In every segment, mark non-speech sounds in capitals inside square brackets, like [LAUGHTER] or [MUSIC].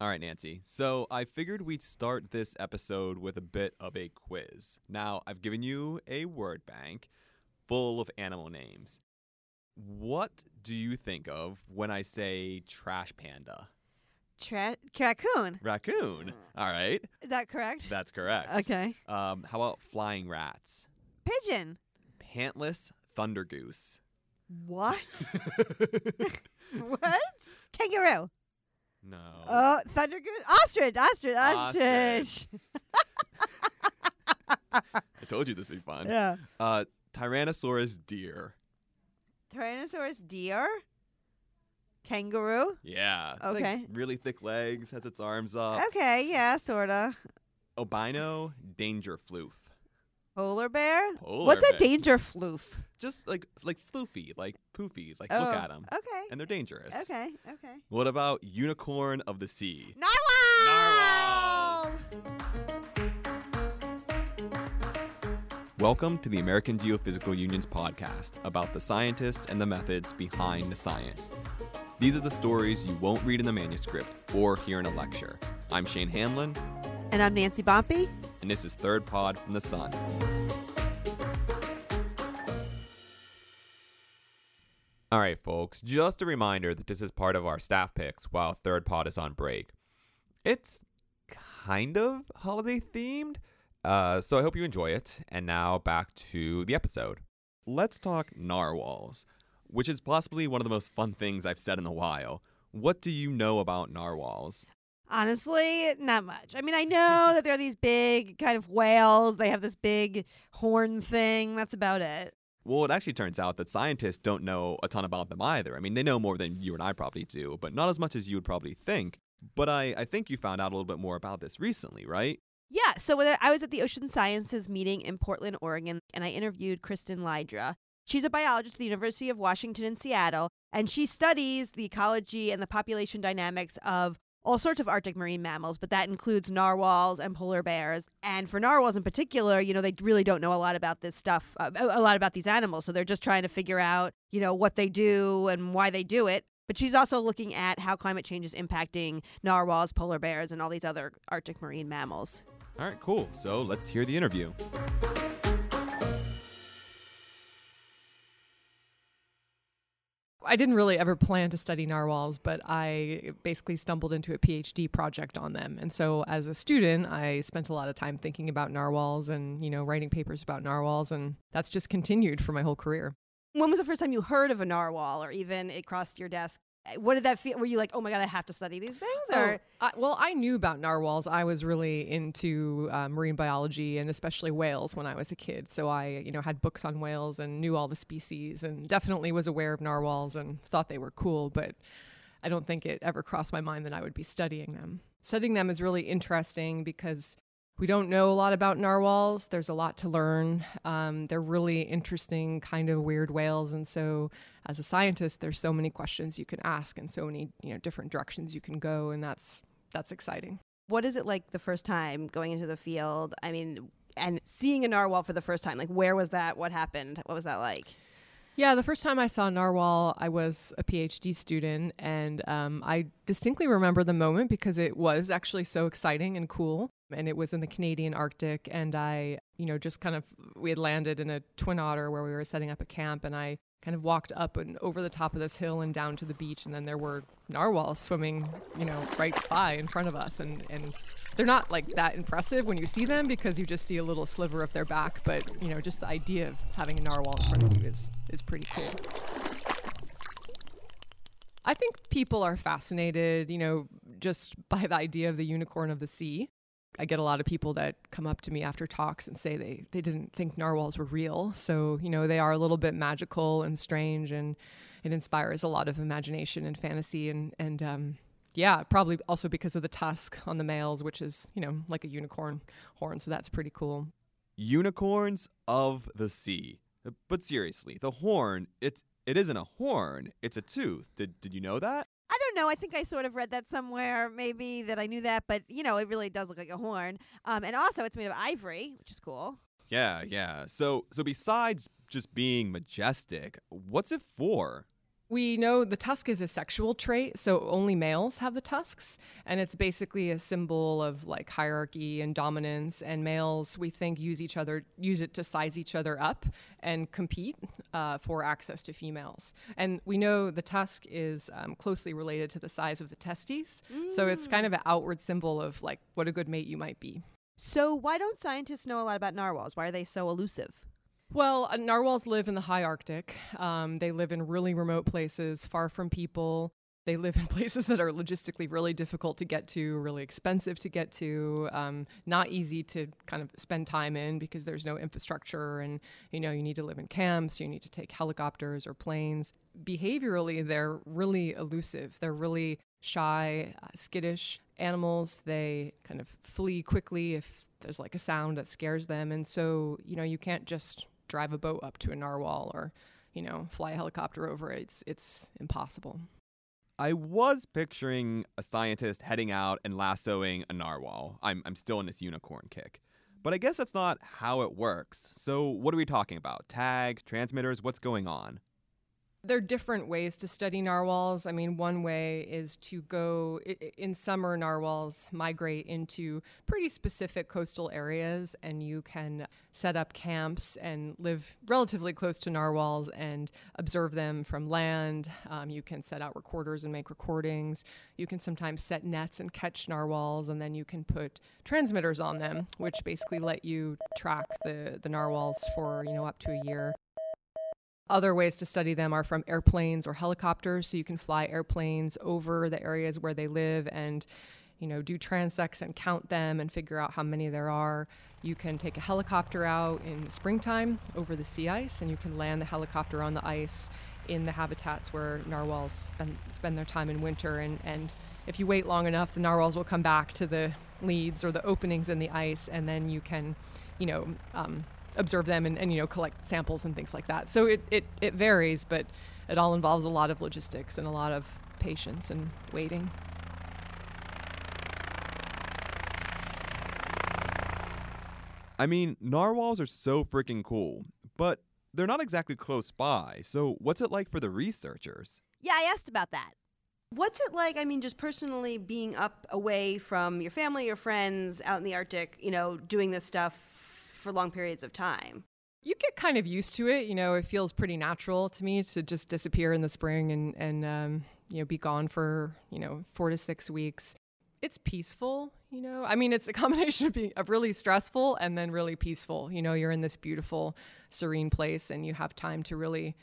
All right, Nancy. So I figured we'd start this episode with a bit of a quiz. Now, I've given you a word bank full of animal names. What do you think of when I say trash panda? Tra- raccoon. Raccoon. All right. Is that correct? That's correct. okay. Um, how about flying rats? Pigeon. Pantless thunder goose. What? [LAUGHS] [LAUGHS] what? Kangaroo. No. Oh, thunder goose. Ostrich. Ostrich. Ostrich. I told you this would be fun. yeah. Uh, Tyrannosaurus deer. Tyrannosaurus deer. Kangaroo. Yeah. Like, Okay. really thick legs, has its arms up. Okay. Yeah. Sorta. Albino danger floof. Polar bear. Polar What's a danger floof? Just like like floofy, like poofy. Like oh. look at them, Okay. and they're dangerous. Okay. Okay. What about unicorn of the sea? Narwhals. Welcome to the American Geophysical Union's podcast about the scientists and the methods behind the science. These are the stories you won't read in the manuscript or hear in a lecture. I'm Shane Hanlon, And I'm Nancy Bompey. and this is Third Pod from the Sun. All right, folks, just a reminder that this is part of our staff picks while Third Pod is on break. It's kind of holiday themed, uh, so I hope you enjoy it. And now back to the episode. Let's talk narwhals, which is possibly one of the most fun things I've said in a while. What do you know about narwhals? Honestly, not much. I mean, I know [LAUGHS] that they're these big kind of whales. They have this big horn thing. That's about it. Well, it actually turns out that scientists don't know a ton about them either. I mean, they know more than you and I probably do, but not as much as you would probably think. But I, I think you found out a little bit more about this recently, right? Yeah. So I was at the Ocean Sciences meeting in Portland, Oregon, and I interviewed Kristin Laidre. She's a biologist at the University of Washington in Seattle, and she studies the ecology and the population dynamics of all sorts of Arctic marine mammals, but that includes narwhals and polar bears. And for narwhals in particular, you know, they really don't know a lot about this stuff, uh, a a lot about these animals. So they're just trying to figure out, you know, what they do and why they do it. But she's also looking at how climate change is impacting narwhals, polar bears, and all these other Arctic marine mammals. All right, cool. So let's hear the interview. I didn't really ever plan to study narwhals, but I basically stumbled into a PhD project on them. And so as a student, I spent a lot of time thinking about narwhals and, you know, writing papers about narwhals and that's just continued for my whole career. When was the first time you heard of a narwhal or even it crossed your desk? What did that feel? Were you like, oh my God, I have to study these things? Or Oh, I, well, I knew about narwhals. I was really into uh, marine biology and especially whales when I was a kid. So I, you know, had books on whales and knew all the species and definitely was aware of narwhals and thought they were cool. But I don't think it ever crossed my mind that I would be studying them. Studying them is really interesting because we don't know a lot about narwhals. There's a lot to learn. Um, they're really interesting, kind of weird whales, and so as a scientist, there's so many questions you can ask and so many you know different directions you can go, and that's that's exciting. what is it like the first time going into the field? I mean, and seeing a narwhal for the first time, like where was that? What happened? What was that like? Yeah, the first time I saw narwhal, I was a PhD student, and um, I distinctly remember the moment because it was actually so exciting and cool. And it was in the Canadian Arctic, and I, you know, just kind of we had landed in a twin otter where we were setting up a camp, and I kind of walked up and over the top of this hill and down to the beach, and then there were narwhals swimming, you know, right by in front of us, and and they're not like that impressive when you see them because you just see a little sliver of their back, but you know, just the idea of having a narwhal in front of you is is pretty cool. I think people are fascinated, you know, just by the idea of the unicorn of the sea. I get a lot of people that come up to me after talks and say they, they didn't think narwhals were real. So, you know, they are a little bit magical and strange and it inspires a lot of imagination and fantasy and, and um, yeah, probably also because of the tusk on the males, which is, you know, like a unicorn horn. So that's pretty cool. Unicorns of the sea. But seriously, the horn, it's it isn't a horn, it's a tooth. Did did you know that? I don't know. I think I sort of read that somewhere, maybe that I knew that, but you know, it really does look like a horn. Um, and also, it's made of ivory, which is cool. Yeah, yeah. So so besides just being majestic, what's it for? We know the tusk is a sexual trait, so only males have the tusks. And it's basically a symbol of like hierarchy and dominance. And males, we think, use each other, use it to size each other up and compete uh, for access to females. And we know the tusk is um, closely related to the size of the testes. Mm. So it's kind of an outward symbol of like what a good mate you might be. So, why don't scientists know a lot about narwhals? Why are they so elusive? Well, uh, narwhals live in the high Arctic. Um, they live in really remote places, far from people. They live in [LAUGHS] places that are logistically really difficult to get to, really expensive to get to, um, not easy to kind of spend time in because there's no infrastructure, and you know you need to live in camps, you need to take helicopters or planes. Behaviorally, they're really elusive. They're really shy, uh, skittish animals. They kind of flee quickly if there's like a sound that scares them, and so you know you can't just drive a boat up to a narwhal or, you know, fly a helicopter over it. It's it's impossible. I was picturing a scientist heading out and lassoing a narwhal. I'm I'm still in this unicorn kick. But I guess that's not how it works. So what are we talking about? Tags, transmitters, what's going on? There are different ways to study narwhals. I mean, one way is to go in summer, narwhals migrate into pretty specific coastal areas, and you can set up camps and live relatively close to narwhals and observe them from land. Um, you can set out recorders and make recordings. You can sometimes set nets and catch narwhals, and then you can put transmitters on them, which basically let you track the, the narwhals for you know up to a year. Other ways to study them are from airplanes or helicopters. So you can fly airplanes over the areas where they live and, you know, do transects and count them and figure out how many there are. You can take a helicopter out in springtime over the sea ice and you can land the helicopter on the ice in the habitats where narwhals spend, spend their time in winter. And, and if you wait long enough, the narwhals will come back to the leads or the openings in the ice and then you can, you know, um, observe them and, and you know collect samples and things like that. So it, it, it varies, but it all involves a lot of logistics and a lot of patience and waiting. I mean, narwhals are so freaking cool, but they're not exactly close by. So, what's it like for the researchers? Yeah, I asked about that. What's it like? I mean, just personally being up away from your family, your friends out in the Arctic, you know, doing this stuff for long periods of time. You get kind of used to it. You know, it feels pretty natural to me to just disappear in the spring and, and um, you know, be gone for, you know, four to six weeks. It's peaceful, you know. I mean, it's a [LAUGHS] combination of being of really stressful and then really peaceful. You know, you're in this beautiful, serene place and you have time to really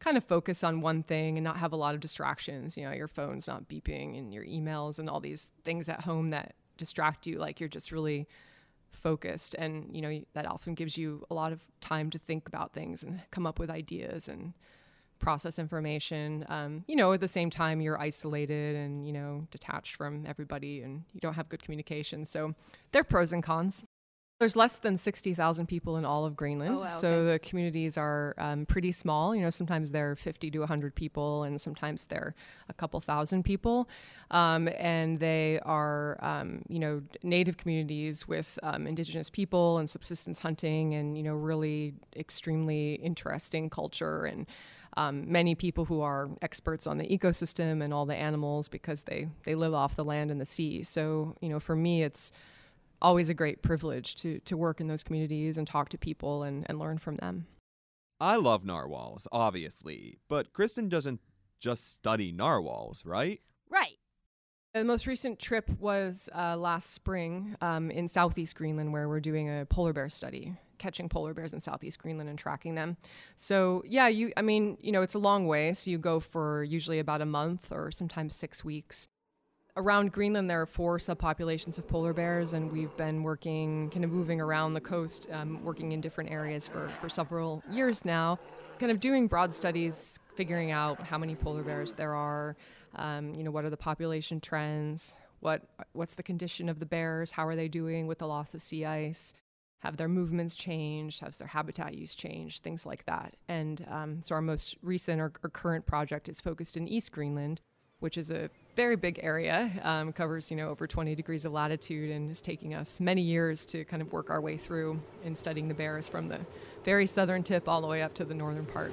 kind of focus on one thing and not have a lot of distractions. You know, your phone's not beeping and your emails and all these things at home that distract you. Like you're just really focused and you know that often gives you a lot of time to think about things and come up with ideas and process information. Um, you know at the same time you're isolated and you know detached from everybody and you don't have good communication. So there are pros and cons there's less than 60,000 people in all of Greenland. Oh, wow, so okay. the communities are um, pretty small. You know, sometimes they're 50 to 100 people, and sometimes they're a couple thousand people. Um, and they are, um, you know, native communities with um, indigenous people and subsistence hunting and, you know, really extremely interesting culture and um, many people who are experts on the ecosystem and all the animals because they, they live off the land and the sea. So, you know, for me, it's always a great privilege to to work in those communities and talk to people and, and learn from them. I love narwhals, obviously, but Kristin doesn't just study narwhals, right? Right. The most recent trip was uh, last spring um, in southeast Greenland, where we're doing a polar bear study, catching polar bears in southeast Greenland and tracking them. So yeah, you, I mean, you know, it's a long way. So you go for usually about a month or sometimes six weeks around Greenland, there are four subpopulations of polar bears, and we've been working, kind of moving around the coast, um, working in different areas for, for several years now, kind of doing broad studies, figuring out how many polar bears there are, um, you know, what are the population trends, what what's the condition of the bears, how are they doing with the loss of sea ice, have their movements changed, has their habitat use changed, things like that. And um, so our most recent or, or current project is focused in East Greenland which is a very big area, um, covers you know over 20 degrees of latitude, and is taking us many years to kind of work our way through in studying the bears from the very southern tip all the way up to the northern part.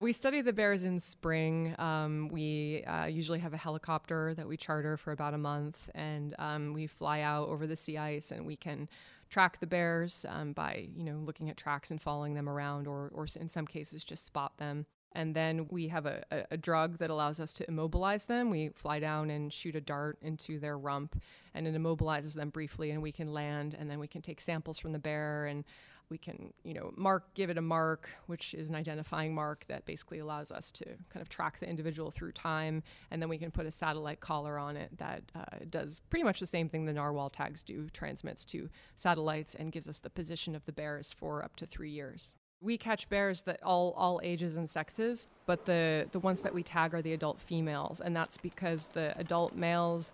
We study the bears in spring. Um, we uh, usually have a helicopter that we charter for about a month, and um, we fly out over the sea ice, and we can track the bears um, by you know looking at tracks and following them around, or or in some cases just spot them. And then we have a, a, a, drug that allows us to immobilize them. We fly down and shoot a dart into their rump, and it immobilizes them briefly, and we can land, and then we can take samples from the bear and we can you know mark give it a mark which is an identifying mark that basically allows us to kind of track the individual through time and then we can put a satellite collar on it that uh, does pretty much the same thing the narwhal tags do transmits to satellites and gives us the position of the bears for up to three years we catch bears that all all ages and sexes but the the ones that we tag are the adult females and that's because the adult males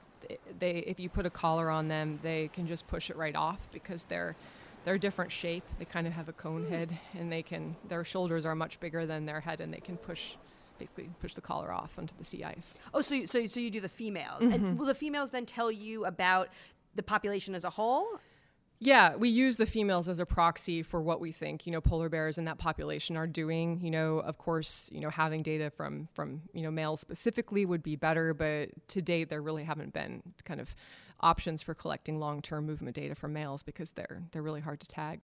they if you put a collar on them they can just push it right off because they're they're a different shape. They kind of have a cone hmm. head, and they can their shoulders are much bigger than their head, and they can push basically push the collar off onto the sea ice. Oh, so you, so so you do the females, mm-hmm. and will the females then tell you about the population as a whole? Yeah, we use the females as a proxy for what we think, you know, polar bears in that population are doing. You know, of course, you know, having data from from, you know, males specifically would be better, but to date there really haven't been kind of options for collecting long-term movement data from males because they're they're really hard to tag.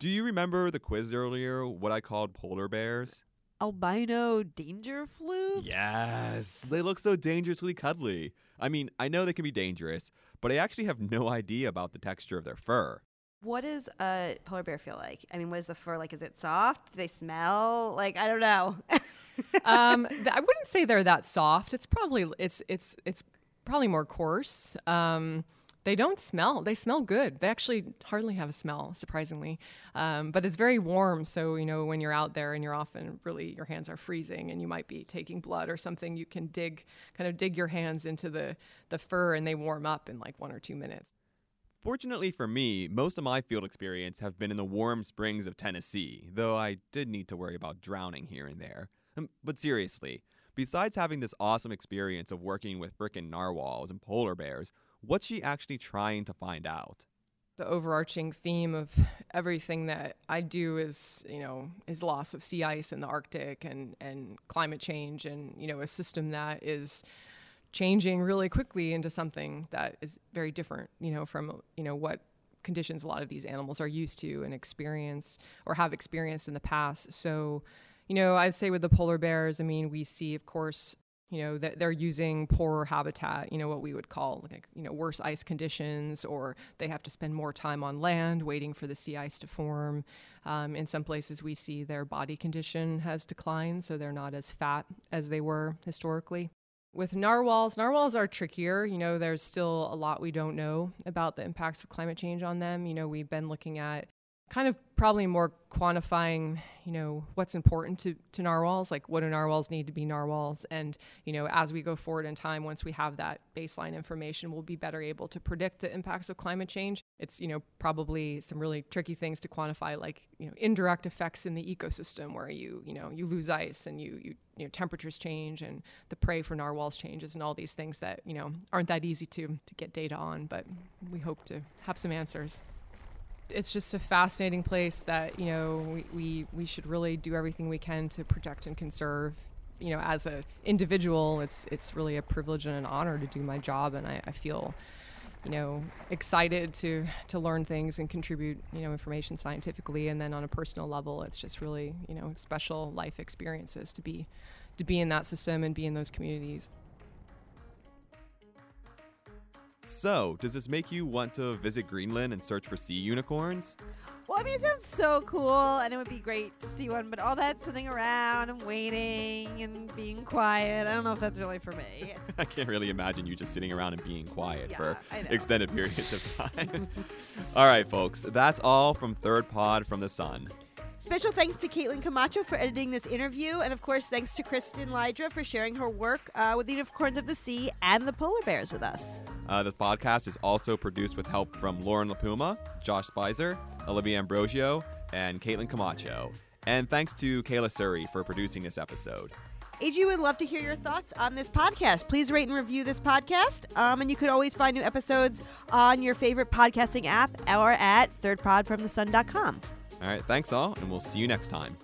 Do you remember the quiz earlier? What I called polar bears? Albino danger flukes? Yes. They look so dangerously cuddly. I mean, I know they can be dangerous, but I actually have no idea about the texture of their fur. What does a polar bear feel like? I mean, what is the fur like? Is it soft? Do they smell? Like, I don't know. [LAUGHS] um, th- I wouldn't say they're that soft. It's probably it's it's it's probably more coarse. Um, they don't smell. They smell good. They actually hardly have a smell, surprisingly. Um, but it's very warm. So, you know, when you're out there and you're often really, your hands are freezing and you might be taking blood or something, you can dig, kind of dig your hands into the, the fur and they warm up in like one or two minutes. Fortunately for me, most of my field experience have been in the warm springs of Tennessee, though I did need to worry about drowning here and there. Um, but seriously, Besides having this awesome experience of working with frickin' narwhals and polar bears, what's she actually trying to find out? The overarching theme of everything that I do is, you know, is loss of sea ice in the Arctic and, and climate change and, you know, a system that is changing really quickly into something that is very different, you know, from, you know, what conditions a lot of these animals are used to and experience or have experienced in the past. So you know, I'd say with the polar bears, I mean, we see, of course, you know, that they're using poorer habitat, you know, what we would call like, you know, worse ice conditions, or they have to spend more time on land waiting for the sea ice to form. Um, in some places, we see their body condition has declined, so they're not as fat as they were historically. With narwhals, narwhals are trickier. You know, there's still a lot we don't know about the impacts of climate change on them. You know, we've been looking at kind of probably more quantifying, you know, what's important to, to narwhals, like what do narwhals need to be narwhals. And, you know, as we go forward in time, once we have that baseline information, we'll be better able to predict the impacts of climate change. It's, you know, probably some really tricky things to quantify, like, you know, indirect effects in the ecosystem where you, you know, you lose ice and you, you, you know, temperatures change and the prey for narwhals changes and all these things that, you know, aren't that easy to, to get data on, but we hope to have some answers it's just a fascinating place that you know we, we we should really do everything we can to protect and conserve you know as an individual. It's it's really a privilege and an honor to do my job and I, I feel you know excited to to learn things and contribute you know information scientifically and then on a personal level. It's just really you know special life experiences to be to be in that system and be in those communities so, does this make you want to visit Greenland and search for sea unicorns? Well, I mean, it sounds so cool, and it would be great to see one, but all that sitting around and waiting and being quiet, I don't know if that's really for me. [LAUGHS] I can't really imagine you just sitting around and being quiet yeah, for extended [LAUGHS] periods of time. [LAUGHS] all right, folks, that's all from Third Pod from the Sun. Special thanks to Caitlin Camacho for editing this interview, and of course, thanks to Kristin Laidre for sharing her work uh, with the Unicorns of the Sea and the Polar Bears with us. Uh, the podcast is also produced with help from Lauren LaPuma, Josh Spicer, Olivia Ambrosio, and Caitlin Camacho. And thanks to Kayla Suri for producing this episode. AG would love to hear your thoughts on this podcast. Please rate and review this podcast. Um, and you can always find new episodes on your favorite podcasting app or at thirdpodfromthesun.com. All right, thanks all, and we'll see you next time.